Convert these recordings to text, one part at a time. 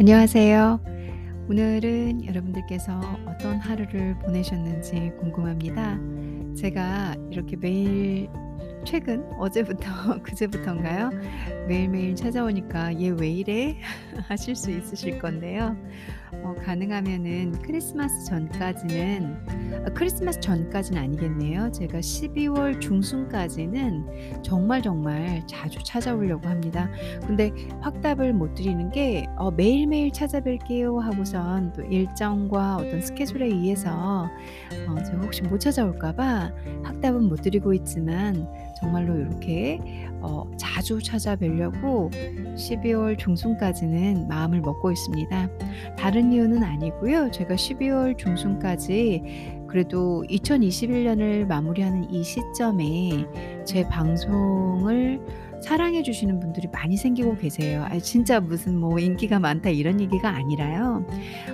안녕하세요. 오늘은 여러분들께서 어떤 하루를 보내셨는지 궁금합니다. 제가 이렇게 매일 최근 어제부터 그제부턴가요? 매일매일 찾아오니까 '얘 왜 이래?' 하실 수 있으실 건데요. 어 가능하면은 크리스마스 전까지는 아 크리스마스 전까지는 아니겠네요. 제가 12월 중순까지는 정말, 정말 자주 찾아오려고 합니다. 근데 확답을 못 드리는 게 어 "매일매일 찾아뵐게요." 하고선 또 일정과 어떤 스케줄에 의해서 어 제가 혹시 못 찾아올까 봐 확답은 못 드리고 있지만 정말로 요렇게 어 자주 찾아뵈려고 12월 중순까지는 마음을 먹고 있습니다. 다른 이유는 아니고요. 제가 12월 중순까지 그래도 2021 년을 마무리하는 이 시점에 제 방송을 사랑해 주시는 분들이 많이 생기고 계세요. 아 진짜 무슨 뭐 인기가 많다 이런 얘기가 아니라요.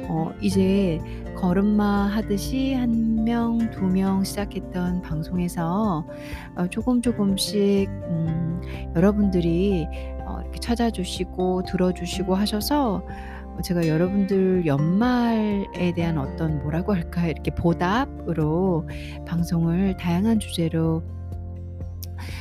어 이제 걸음마 하듯이 한 명, 두 명 시작했던 방송에서 어 조금 조금씩 음 여러분들이 어 이렇게 찾아주시고 들어주시고 하셔서 어 제가 여러분들 연말에 대한 어떤 뭐라고 할까요? 이렇게 보답으로 방송을 다양한 주제로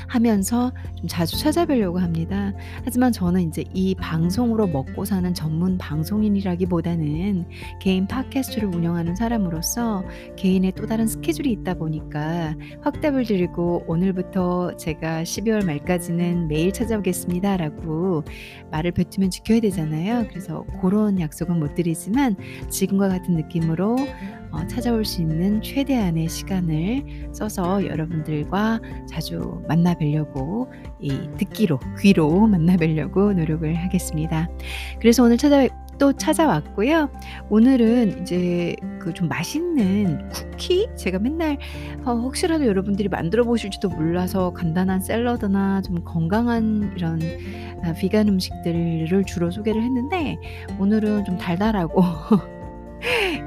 하면서 좀 자주 찾아뵈려고 합니다. 하지만 저는 인제 이 방송으로 먹고 사는 전문 방송인이라기보다는 개인 팟캐스트를 운영하는 사람으로서 개인의 또 다른 스케줄이 있다 보니까 확답을 드리고 "오늘부터 제가 12월 말까지는 매일 찾아오겠습니다."라고 말을 뱉으면 지켜야 되잖아요. 그래서 고런 약속은 못 드리지만 지금과 같은 느낌으로 어 찾아올 수 있는 최대한의 시간을 써서 여러분들과 자주 만나 뵈려고 이 듣기로 귀로 만나 뵈려고 노력을 하겠습니다. 그래서 오늘 찾아 또 찾아왔고요. 오늘은 이제 그 좀 맛있는 쿠키 제가 맨날 어 혹시라도 여러분들이 만들어 보실지도 몰라서 간단한 샐러드나 좀 건강한 이런 아 비건 음식들을 주로 소개를 했는데 오늘은 좀 달달하고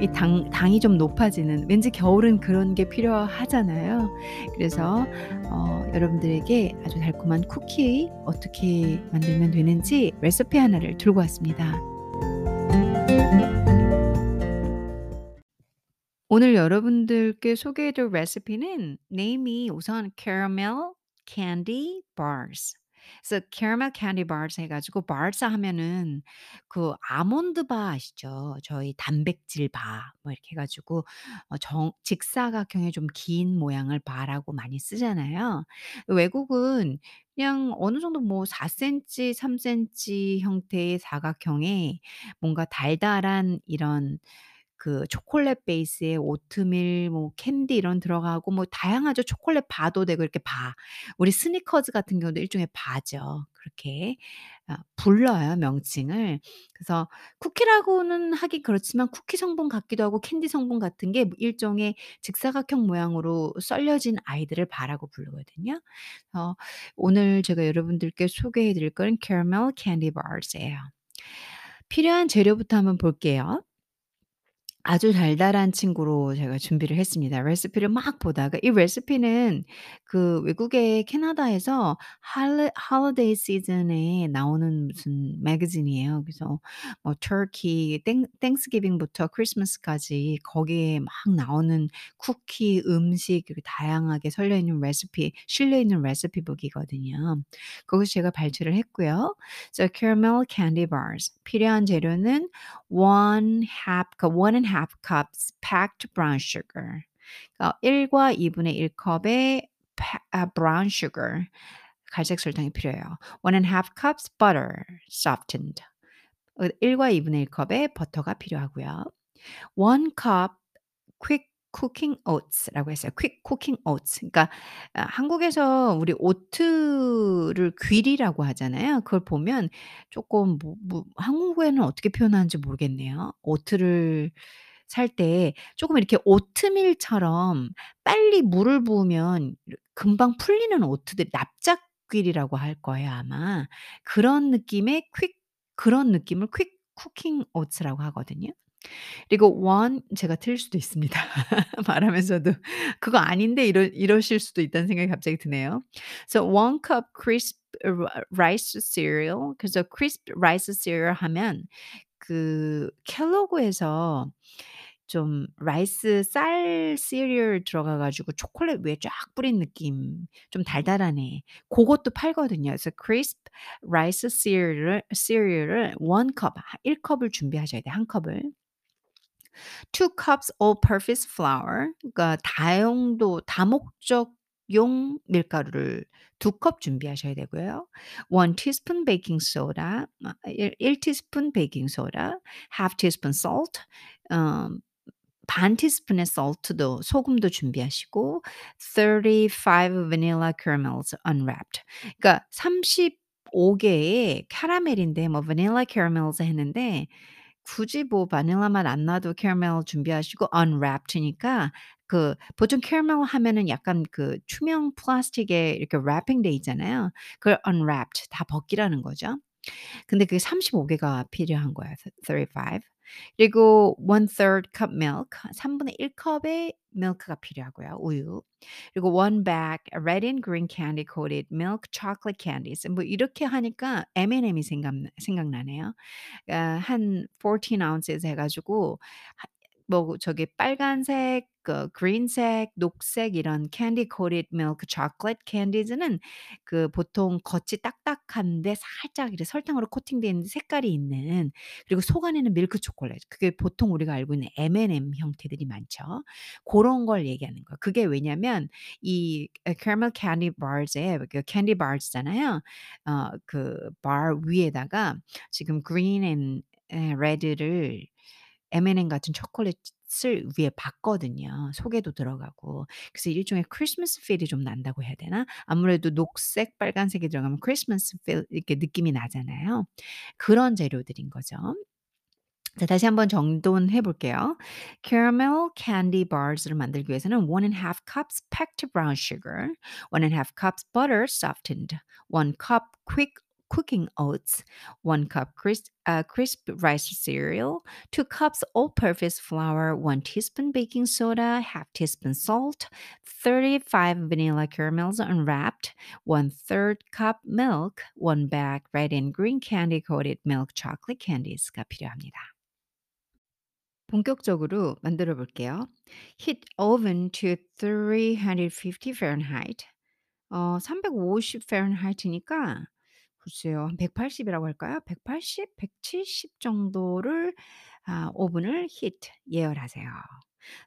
이 당 당이 좀 높아지는 왠지 겨울은 그런 게 필요하잖아요. 그래서 어 여러분들에게 아주 달콤한 쿠키 어떻게 만들면 되는지 레시피 하나를 들고 왔습니다. 오늘 여러분들께 소개해 드릴 레시피는 네임이 우선 caramel candy bars. 그래서 caramel candy bars 해 가지고 bars 하면은 그 아몬드 바 아시죠? 저희 단백질 바 뭐 이렇게 해 가지고 어떤 직사각형의 좀 긴 모양을 바라고 많이 쓰잖아요. 외국은 그냥 어느 정도 뭐4 센티, 3 센티 형태의 사각형의 뭔가 달달한 이런 그 초콜릿 베이스에 오트밀 뭐 캔디 이런 들어가고 뭐 다양하죠. 초콜릿 바도 되고 이렇게 바. 우리 스니커즈 같은 경우도 일종의 바죠. 그렇게 아 불러요 명칭을. 그래서 쿠키라고는 하기 그렇지만 쿠키 성분 같기도 하고 캔디 성분 같은 게 일종의 직사각형 모양으로 썰려진 아이들을 바라고 부르거든요. 어 오늘 제가 여러분들께 소개해 드릴 거는 caramel candy bars예요. 필요한 재료부터 한번 볼게요. 아주 달달한 친구로 제가 준비를 했습니다. 레시피를 막 보다가 이 레시피는 그 외국의 캐나다에서 holi holiday 시즌에 나오는 무슨 매거진이에요. 그래서 뭐 터키, Thanks Thanksgiving부터 크리스마스까지 거기에 막 나오는 쿠키, 음식 이렇게 다양하게 설려 있는 레시피 실려 있는 레시피북이거든요. 거기서 제가 발췌를 했고요. So caramel candy bars 필요한 재료는 1 half 1 and half cups packed brown sugar. 그러니까 1과 2분의 1 컵의 pa 아 brown sugar 갈색 설탕이 필요해요. 1 and half cups butter softened. 어 1과 2분의 1 컵의 버터가 필요하고요. 1 cup quick cooking oats라고 했어요. quick cooking oats. 그러니까 아 한국에서 우리 오트를 귀리라고 하잖아요. 그걸 보면 쪼끔 뭐뭐 한국어에는 어떻게 표현하는지 모르겠네요. 오트를 살때 쪼금 이렇게 오트밀처럼 빨리 물을 부으면 금방 풀리는 오트들 납작귀리라고 할 거예요 아마. 그런 느낌의 퀵 그런 느낌을 퀵 쿠킹 오츠라고 하거든요. 그리고 원 제가 틀릴 수도 있습니다. 말하면서도 '그거 아닌데?' 이러 이러실 수도 있다는 생각이 갑자기 드네요. So 1 cup crisp ri rice cereal 그래서 crisp rice cereal 하면 그 켈로그에서 좀 rice 쌀 시리얼 들어가 가지고 초콜릿 위에 쫙 뿌린 느낌 좀 달달하네. 고것도 팔거든요. 그래서 crisp rice cereal을 시리얼을 1 컵, 1 컵을 준비하셔야 돼요, 1 컵을. 2 cups all-purpose flour 그러니까 다용도 다목적 용 밀가루를 2컵 준비하셔야 되고요. 1 teaspoon baking soda 아일1 티스푼 베이킹 소다, half teaspoon salt 어 반 티스푼의 salt도 소금도 준비하시고 35 vanilla caramels unwrapped 그러니까 35 개의 캐러멜인데 뭐 vanilla caramels 했는데 굳이 뭐 바닐라 맛 안 나도 캐러멜 준비하시고 unwrapped니까 그 보통 캐러멜 하면은 약간 그 투명 플라스틱에 이렇게 wrapping 돼 있잖아요. 그걸 unwrapped 다 벗기라는 거죠. 근데 그게 35 개가 필요한 거야. 35. 그리고 1/3 cup milk 3분의 1 컵의 밀크가 필요하고요, 우유. 그리고 1 bag red and green candy coated milk chocolate candies. 뭐 이렇게 하니까 M&M이 생각 생각나네요. 아한14 ounces 해 가지고 하 뭐 저기 빨간색 그 그린색, 녹색 이런 candy coated milk chocolate candies는 그 보통 겉이 딱딱한데 살짝 이렇게 설탕으로 코팅되어 있는 색깔이 있는 그리고 속 안에는 밀크 초콜릿 그게 보통 우리가 알고 있는 M&M 형태들이 많죠. 고런 걸 얘기하는 거예요. 그게 왜냐면 이에 caramel candy bars에 그 candy bars잖아요. 어 그 bar 위에다가 지금 green and 에 red를 M&M 같은 초콜릿을 위에 봤거든요. 속에도 들어가고. 그래서 일종의 크리스마스 필이 좀 난다고 해야 되나? 아무래도 녹색, 빨간색이 들어가면 크리스마스 필 이렇게 느낌이 나잖아요. 그런 재료들인 거죠. 자 다시 한번 정돈해 볼게요. caramel candy bars를 만들기 위해서는 1 1/2 cups packed brown sugar, 1 1/2 cups butter softened, 1 cup quick cooking oats, 1 cup crisp uh, crisp rice cereal, 2 cups all-purpose flour, 1 teaspoon baking soda, half teaspoon salt, 35 vanilla caramels unwrapped, 1/3 cup milk, 1 bag red and green candy coated milk chocolate candies가 필요합니다. 본격적으로 만들어 볼게요. Heat oven to 350 Fahrenheit. 어 350 Fahrenheit니까 글쎄요. 한 180 이라고 할까요? 180, 170 정도를 아 오븐을 heat 예열하세요.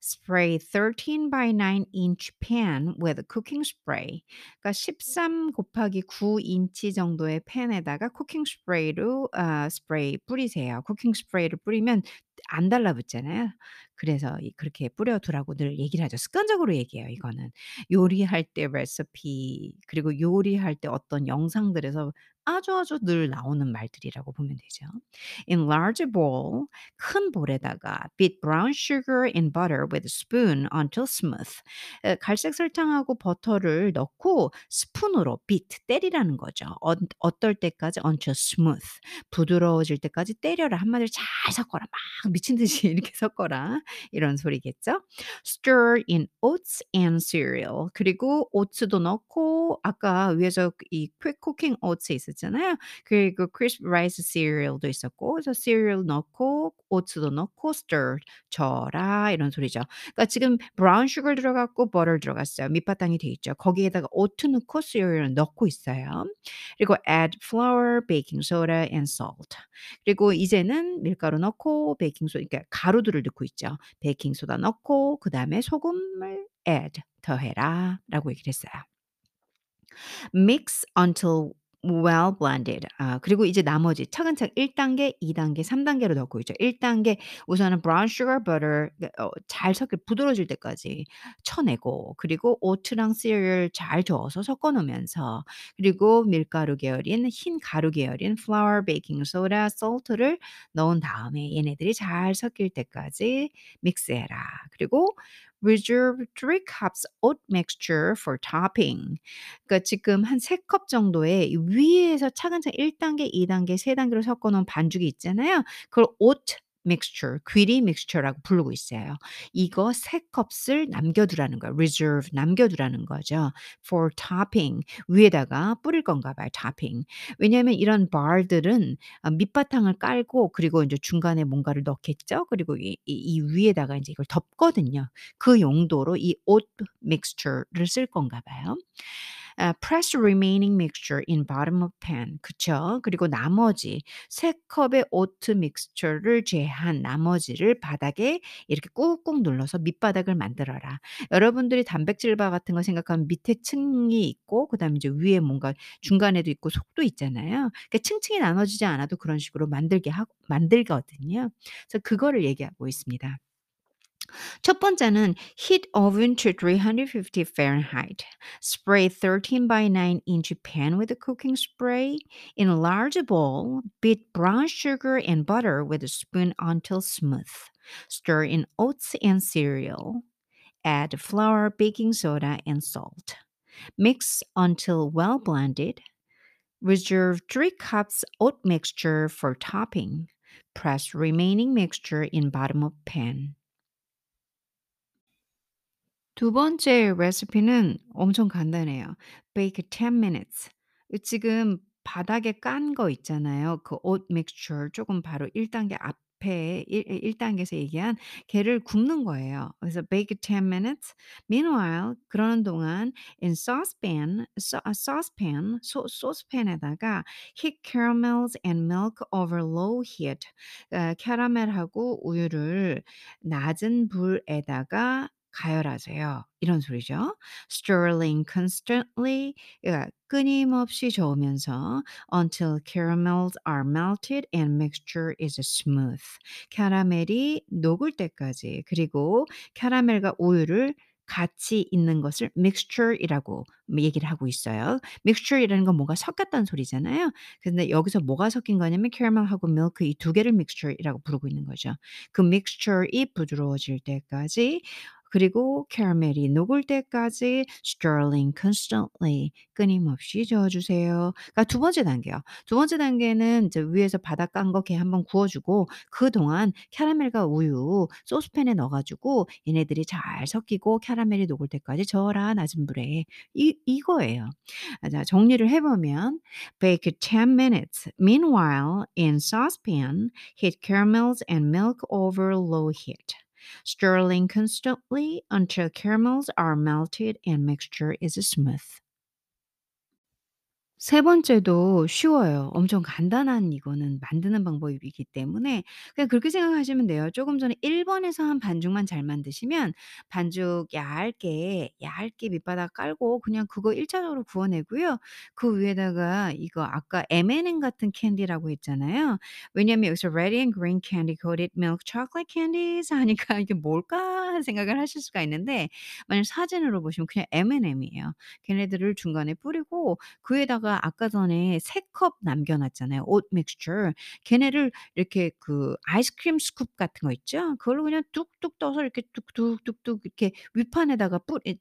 Spray 13 by 9 inch pan with cooking spray. 그러니까 13 곱하기 9 인치 정도의 팬에다가 스프레이로 아 스프레이 뿌리세요. cooking 스프레이를 뿌리면 안 달라붙잖아요. 그래서 이 그렇게 뿌려 두라고 늘 얘기를 하죠. 습관적으로 얘기해요 이거는. 요리할 때 레시피 그리고 요리할 때 어떤 영상들에서 아주 아주 늘 나오는 말들이라고 보면 되죠. In large bowl 큰 볼에다가 beat brown sugar and butter with spoon until smooth. 에, 갈색 설탕하고 버터를 넣고 스푼으로 beat 때리라는 거죠. 어, 어떨 때까지 until smooth. 부드러워질 때까지 때려라. 한마디로 잘 섞어라. 막 미친 듯이 이렇게 섞어라. 이런 소리겠죠. Stir in oats and cereal. 그리고 오츠도 넣고 아까 위에서 이 quick cooking oats 있었잖아요. 그리고 crisp rice cereal도 있었고 그래서 cereal 넣고 oats도 넣고 stir 저어라 이런 소리죠. 그러니까 지금 brown sugar 들어갔고 butter 들어갔어요. 밑바탕이 돼 있죠. 거기에다가 oat 넣고 cereal 넣고 있어요. 그리고 add flour, baking soda and salt. 그리고 이제는 밀가루 넣고 베이킹 소다 그러니까 가루들을 넣고 있죠. 베이킹 소다 넣고 그 다음에 소금을 add 더해라 라고 얘기를 했어요. Mix until well blended. 아 그리고 이제 나머지 차근차근 1 단계, 2 단계, 3 단계로 넣고 있죠. 1 단계 우선은 brown sugar, butter 그어잘 섞여 부드러워질 때까지 쳐내고 그리고 오트랑 cereal 잘 저어서 섞어 놓으면서 그리고 밀가루 계열인 흰 가루 계열인 flour, baking soda, salt를 넣은 다음에 얘네들이 잘 섞일 때까지 믹스해라. 그리고 reserve 3 cups oat mixture for topping. 그러니까 지금 한 3컵 정도의 이 위에서 차근차근 1 단계, 2 단계, 3 단계로 섞어 놓은 반죽이 있잖아요. 그걸 oat mixture, 귀리 mixture라고 부르고 있어요. 이거 3 컵을 남겨 두라는 거예요. reserve 남겨 두라는 거죠. for topping 위에다가 뿌릴 건가 봐요, topping. 왜냐하면 이런 bar들은 아 밑바탕을 깔고 그리고 인제 중간에 뭔가를 넣겠죠. 그리고 이이이 위에다가 인제 이걸 덮거든요. 그 용도로 이 oat mixture를 쓸 건가 봐요. 아 press remaining mixture in bottom of pan. 그쵸. 그리고 나머지 3 컵의 oat mixture를 제한 나머지를 바닥에 이렇게 꾹꾹 눌러서 밑바닥을 만들어라. 여러분들이 단백질 바 같은 거 생각하면 밑에 층이 있고 그다음에 이제 위에 뭔가 중간에도 있고 속도 있잖아요. 그러니까 층층이 나눠지지 않아도 그런 식으로 만들게 하고 만들거든요. 그래서 그거를 얘기하고 있습니다. 첫 번째는 heat oven to 350 Fahrenheit. Spray 13 by 9 inch pan with the cooking spray. In a large bowl, beat brown sugar and butter with a spoon until smooth. Stir in oats and cereal. Add flour, baking soda, and salt. Mix until well blended. Reserve 3 cups oat mixture for topping. Press remaining mixture in bottom of pan. 두 번째 레시피는 엄청 간단해요. bake 10 minutes. 이 지금 바닥에 깐 거 있잖아요. 그 oat mixture 조금 바로 1 단계 앞에 일일 단계에서 얘기한 걔를 굽는 거예요. 그래서 bake 10 minutes. Meanwhile 그러는 동안 in saucepan 소 아 saucepan 소 소스팬에다가 heat caramels and milk over low heat. 어 캐러멜하고 우유를 낮은 불에다가 가열하세요. 이런 소리죠. Stirring constantly 예 끊임없이 저으면서 until caramels are melted and mixture is smooth. 캐러멜이 녹을 때까지 그리고 캐러멜과 우유를 같이 있는 것을 mixture이라고 얘기를 하고 있어요. mixture이라는 건 뭔가 섞였다는 소리잖아요. 근데 여기서 뭐가 섞인 거냐면 캐러멜하고 밀크 이 두 개를 mixture이라고 부르고 있는 거죠. 그 mixture이 부드러워질 때까지 그리고 캐러멜이 녹을 때까지 stirring constantly 끊임없이 저어 주세요. 그러니까 두 번째 단계요. 두 번째 단계는 이제 위에서 바닥 깐거 걔 한번 구워 주고 그 동안 캐러멜과 우유 소스팬에 넣어 가지고 얘네들이 잘 섞이고 캐러멜이 녹을 때까지 저어라 낮은 불에. 이 이거예요. 아 자 정리를 해 보면 bake 10 minutes. Meanwhile, in saucepan, heat caramels and milk over low heat. Stirring constantly until caramels are melted and mixture is smooth. 세 번째도 쉬워요. 엄청 간단한 이거는 만드는 방법이기 때문에 그냥 그렇게 생각하시면 돼요. 조금 전에 1 번에서 한 반죽만 잘 만드시면 반죽 얇게, 얇게 밑바닥 깔고 그냥 그거 1 차적으로 구워 내고요. 그 위에다가 이거 아까 M&M 같은 캔디라고 했잖아요. 왜냐하면 여기서 Red and Green Candy Coated Milk Chocolate Candies 하니까 '이게 뭘까?' 생각을 하실 수가 있는데 만약 사진으로 보시면 그냥 M&M이에요. 걔네들을 중간에 뿌리고 그 위에다가 아까 전에 3컵 남겨 놨잖아요, oat mixture. 걔네를 이렇게 그 아이스크림 스쿱 같은 거 있죠? 그걸로 그냥 뚝뚝 떠서 이렇게 뚝뚝뚝뚝 이렇게 위판에다가 뿌리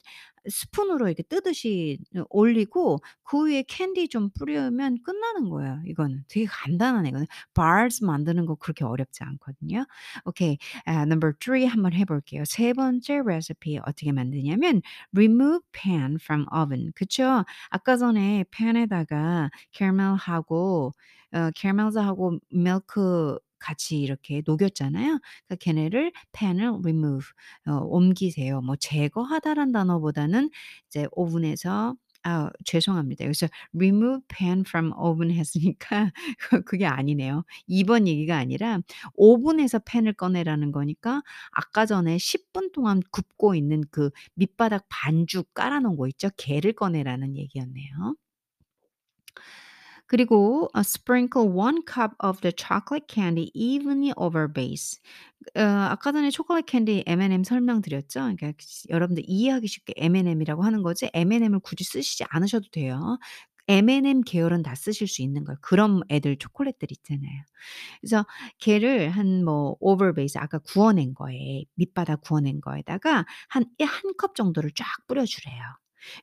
스푼으로 이렇게 뜨듯이 어 올리고 그 위에 캔디 좀 뿌리면 끝나는 거예요 이거는. 되게 간단하네 이거는. bars 만드는 거 그렇게 어렵지 않거든요. 오케이. 아 number 3 한번 해 볼게요. 세 번째 레시피 어떻게 만드냐면 remove pan from oven. 그쵸? 아까 전에 팬에다가 캐러멜하고 어 캐러멜하고 밀크 같이 이렇게 녹였잖아요. 그러니까 걔네를 pan을 remove 어 옮기세요. 뭐 제거하다라는 단어보다는 이제 오븐에서 아 죄송합니다. 여기서 remove pan from oven 했으니까 그 그게 아니네요. 2번 얘기가 아니라 오븐에서 팬을 꺼내라는 거니까 아까 전에 10분 동안 굽고 있는 그 밑바닥 반죽 깔아 놓은 거 있죠? 걔를 꺼내라는 얘기였네요. 그리고 어 sprinkle 1 cup of the chocolate candy evenly over base. 어 아까 전에 초콜릿 캔디 M&M 설명드렸죠? 그러니까 시 여러분들 이해하기 쉽게 M&M이라고 하는 거지 M&M을 굳이 쓰시지 않으셔도 돼요. M&M 계열은 다 쓰실 수 있는 거예요. 그런 애들 초콜릿들 있잖아요. 그래서 걔를 한뭐 base 아까 구워낸 거에 밑바닥 구워낸 거에다가 한이한컵 정도를 쫙 뿌려 주래요.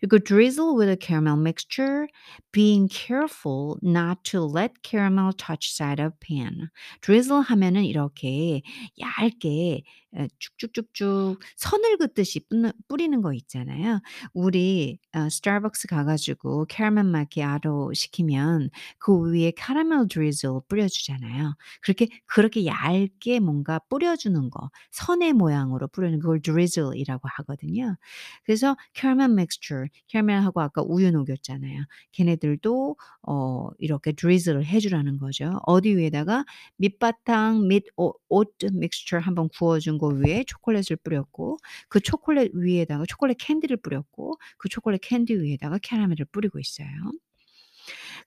그리고 drizzle with a caramel mixture, being careful not to let caramel touch side of pan. drizzle 하면은 이렇게 얇게 에, 쭉쭉쭉쭉 선을 긋듯이 뿌리는 거 있잖아요. 우리 어 스타벅스 가 가지고 캐러멜 마키아토 시키면 그 위에 캐러멜 drizzle 뿌려 주잖아요. 그렇게 그렇게 얇게 뭔가 뿌려 주는 거, 선의 모양으로 뿌리는 그걸 drizzle이라고 하거든요. 그래서 caramel mixture, 캐러멜하고 아까 우유 녹였잖아요. 걔네들도 어 이렇게 drizzle을 해 주라는 거죠. 어디 위에다가 밑바탕 밑오 oat mixture 한번 구워 준거 위에 초콜릿을 뿌렸고 그 초콜릿 위에다가 초콜릿 캔디를 뿌렸고 그 초콜릿 캔디 위에다가 캐러멜을 뿌리고 있어요.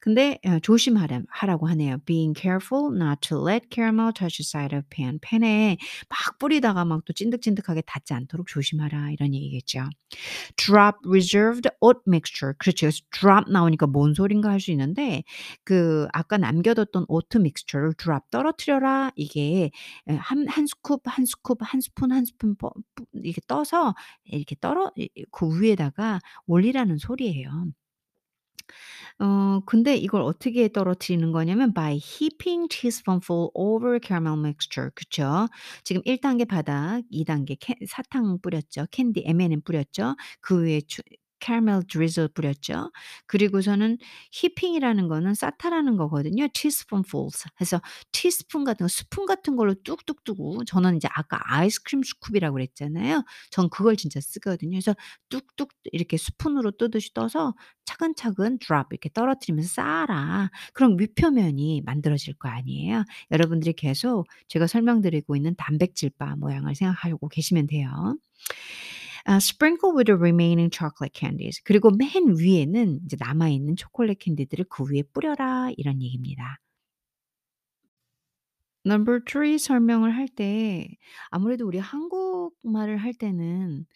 근데 어 조심하라 하라고 하네요. Being careful not to let caramel touch the side of pan. 팬에 막 뿌리다가 막 또 찐득찐득하게 닿지 않도록 조심하라 이런 얘기겠죠. drop reserved oat mixture. 그렇죠. drop 나오니까 뭔 소린가 할 수 있는데 그 아까 남겨뒀던 oat mixture를 drop 떨어뜨려라. 이게 에, 한, 한 스쿱, 한 스쿱, 한 스푼, 한 스푼 이렇게 떠서 이렇게 떨어 그 위에다가 올리라는 소리예요. 어 근데 이걸 어떻게 떨어뜨리는 거냐면 by heaping teaspoonful over caramel mixture 그쵸? 지금 1 단계 바닥, 2 단계 캐 사탕 뿌렸죠. 캔디 M&M 뿌렸죠. 그 위에 추 caramel drizzle 뿌렸죠. 그리고서는 heaping이라는 거는 쌓다라는 거거든요. teaspoonfuls 해서 티스푼 같은 거 스푼 같은 걸로 뚝뚝 뜨고 저는 이제 아까 아이스크림 scoop이라고 그랬잖아요. 전 그걸 진짜 쓰거든요. 그래서 뚝뚝 이렇게 스푼으로 뜨듯이 떠서 차근차근 drop 이렇게 떨어뜨리면서 쌓아라. 그럼 윗표면이 만들어질 거 아니에요. 여러분들이 계속 제가 설명드리고 있는 단백질 바 모양을 생각하고 계시면 돼요. 아 sprinkle with the remaining chocolate candies. 그리고 맨 위에는 이제 남아 있는 초콜릿 캔디들을 그 위에 뿌려라 이런 얘기입니다. 넘버 3 설명을 할 때 아무래도 우리 한국말을 할 때는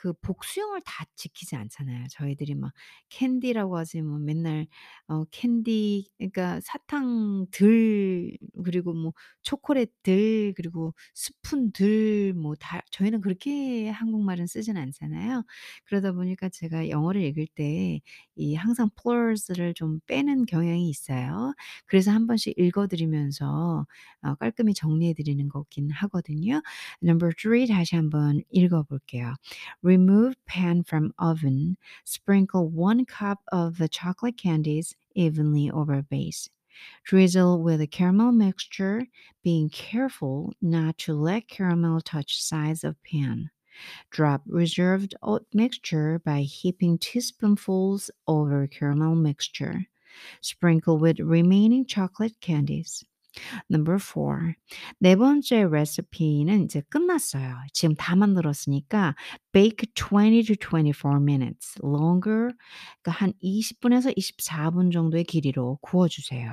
그 복수형을 다 지키지 않잖아요. 저희들이 막 캔디라고 하지 뭐 맨날 어 캔디 그러니까 사탕들 그리고 뭐 초콜릿들 그리고 스푼들 뭐 다 저희는 그렇게 한국말은 쓰진 않잖아요. 그러다 보니까 제가 영어를 읽을 때 이 항상 plurals를 좀 빼는 경향이 있어요. 그래서 한 번씩 읽어 드리면서 어 깔끔히 정리해 드리는 거긴 하거든요. Number 3 다시 한번 읽어 볼게요. Remove pan from oven. Sprinkle 1 cup of the chocolate candies evenly over base. Drizzle with a caramel mixture, being careful not to let caramel touch sides of pan. Drop reserved oat mixture by heaping teaspoonfuls over caramel mixture. Sprinkle with remaining chocolate candies. Number 4. 네 번째 레시피는 이제 끝났어요. 지금 다 만들었으니까 bake 20 to 24 minutes longer 그러니까 한 20분에서 24분 정도의 길이로 구워 주세요.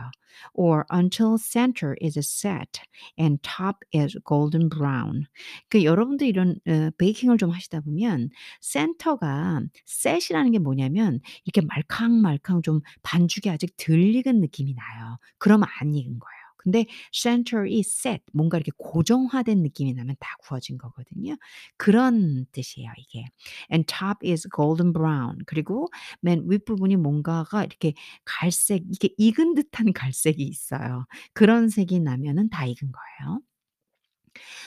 or until center is set and top is golden brown. 그 여러분들 이런 어 베이킹을 좀 하시다 보면 센터가 set이라는 게 뭐냐면 이렇게 말캉말캉 좀 반죽이 아직 덜 익은 느낌이 나요. 그러면 안 익은 거예요. 근데 center이 set 뭔가 이렇게 고정화된 느낌이 나면 다 구워진 거거든요. 그런 뜻이에요, 이게. and top is golden brown. 그리고 맨 윗부분이 뭔가가 이렇게 갈색 이게 익은 듯한 갈색이 있어요. 그런 색이 나면은 다 익은 거예요.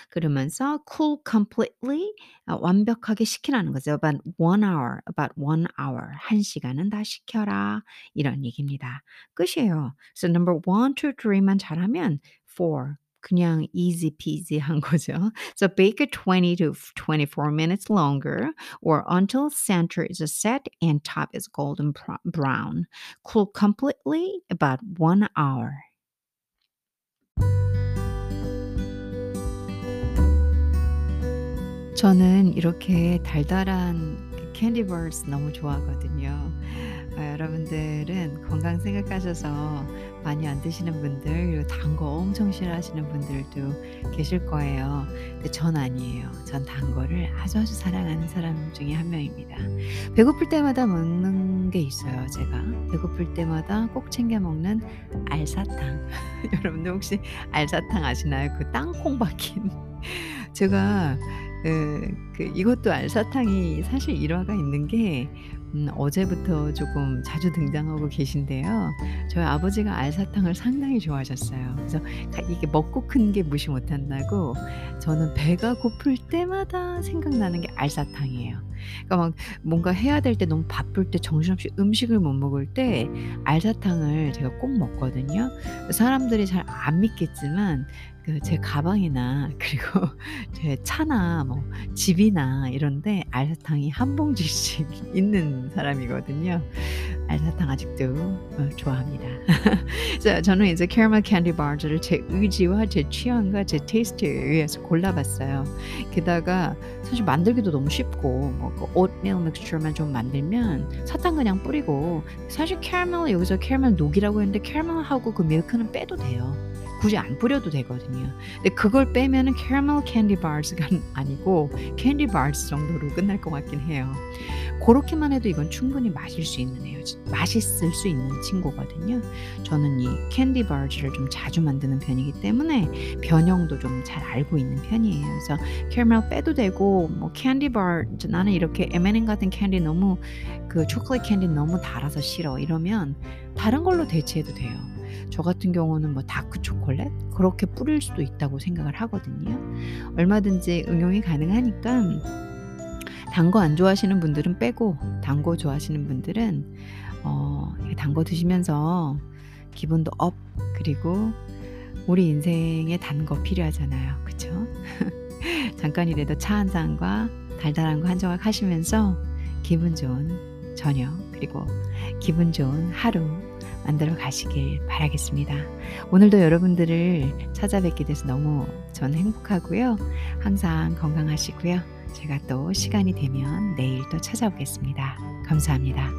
그러면서 cool completely 아 완벽하게 식히라는 거죠. about 1 hour, about 1 hour. 1 시간은 다 식혀라. 이런 얘기입니다. 끝이에요. So number 1, 2, 3만 잘하면 4 그냥 easy peasy한 거죠. So bake it 20 to 24 minutes longer or until center is set and top is golden bro- brown. Cool completely about 1 hour. 저는 이렇게 달달한 그 캔디 버스 너무 좋아하거든요. 아 여러분들은 건강 생각하셔서 많이 안 드시는 분들 그리고 단 거 엄청 싫어하시는 분들도 계실 거예요. 근데 전 아니에요. 전 단 거를 아주 아주 사랑하는 사람 중에 한 명입니다. 배고플 때마다 먹는 게 있어요 제가. 배고플 때마다 꼭 챙겨 먹는 알사탕. 여러분들 혹시 알사탕 아시나요? 그 땅콩 박힌. 제가 그그 이것도 알사탕이 사실 일화가 있는 게 음 어제부터 조금 자주 등장하고 계신데요. 저희 아버지가 알사탕을 상당히 좋아하셨어요. 그래서 가 이게 먹고 큰 게 무시 못한다고 저는 배가 고플 때마다 생각나는 게 알사탕이에요. 그러니까 막 뭔가 해야 될 때 너무 바쁠 때 정신없이 음식을 못 먹을 때 알사탕을 제가 꼭 먹거든요. 사람들이 잘 안 믿겠지만 그 제 가방이나 그리고 제 차나 뭐 집이나 이런 데 알사탕이 한 봉지씩 있는 사람이거든요. 알사탕 아직도 어 좋아합니다. 그래서 저는 이제 캐러멜 캔디 bars를 제 의지와 제 취향과 제 taste에 의해서 골라 봤어요. 게다가 사실 만들기도 너무 쉽고 뭐그 오트밀 믹스처만 좀 만들면 사탕 그냥 뿌리고 사실 캐러멜 여기서 캐러멜 녹이라고 했는데 캐러멜하고 그 밀크는 빼도 돼요. 굳이 안 뿌려도 되거든요. 근데 그걸 빼면은 캐러멜 캔디 bars가 아니고 캔디 bars 정도로 끝날 것 같긴 해요. 고렇게만 해도 이건 충분히 맛있을 수 있는 애예요. 맛있을 수 있는 친구거든요. 저는 이 캔디 bars를 좀 자주 만드는 편이기 때문에 변형도 좀 잘 알고 있는 편이에요. 그래서 캐러멜 빼도 되고 뭐 캔디 bars 나는 이렇게 M&M 같은 캔디 너무 그 초콜릿 캔디 너무 달아서 싫어 이러면 다른 걸로 대체해도 돼요. 저 같은 경우는 뭐 다크 초콜릿 그렇게 뿌릴 수도 있다고 생각을 하거든요. 얼마든지 응용이 가능하니까 단 거 안 좋아하시는 분들은 빼고 단 거 좋아하시는 분들은 어 단거 드시면서 기분도 up 그리고 우리 인생에 단 거 필요하잖아요. 그쵸? 잠깐이라도 차 한 잔과 달달한 거 한 조각 하시면서 기분 좋은 저녁 그리고 기분 좋은 하루 만들어 가시길 바라겠습니다. 오늘도 여러분들을 찾아뵙게 돼서 너무 저는 행복하고요. 항상 건강하시고요. 제가 또 시간이 되면 내일 또 찾아오겠습니다. 감사합니다.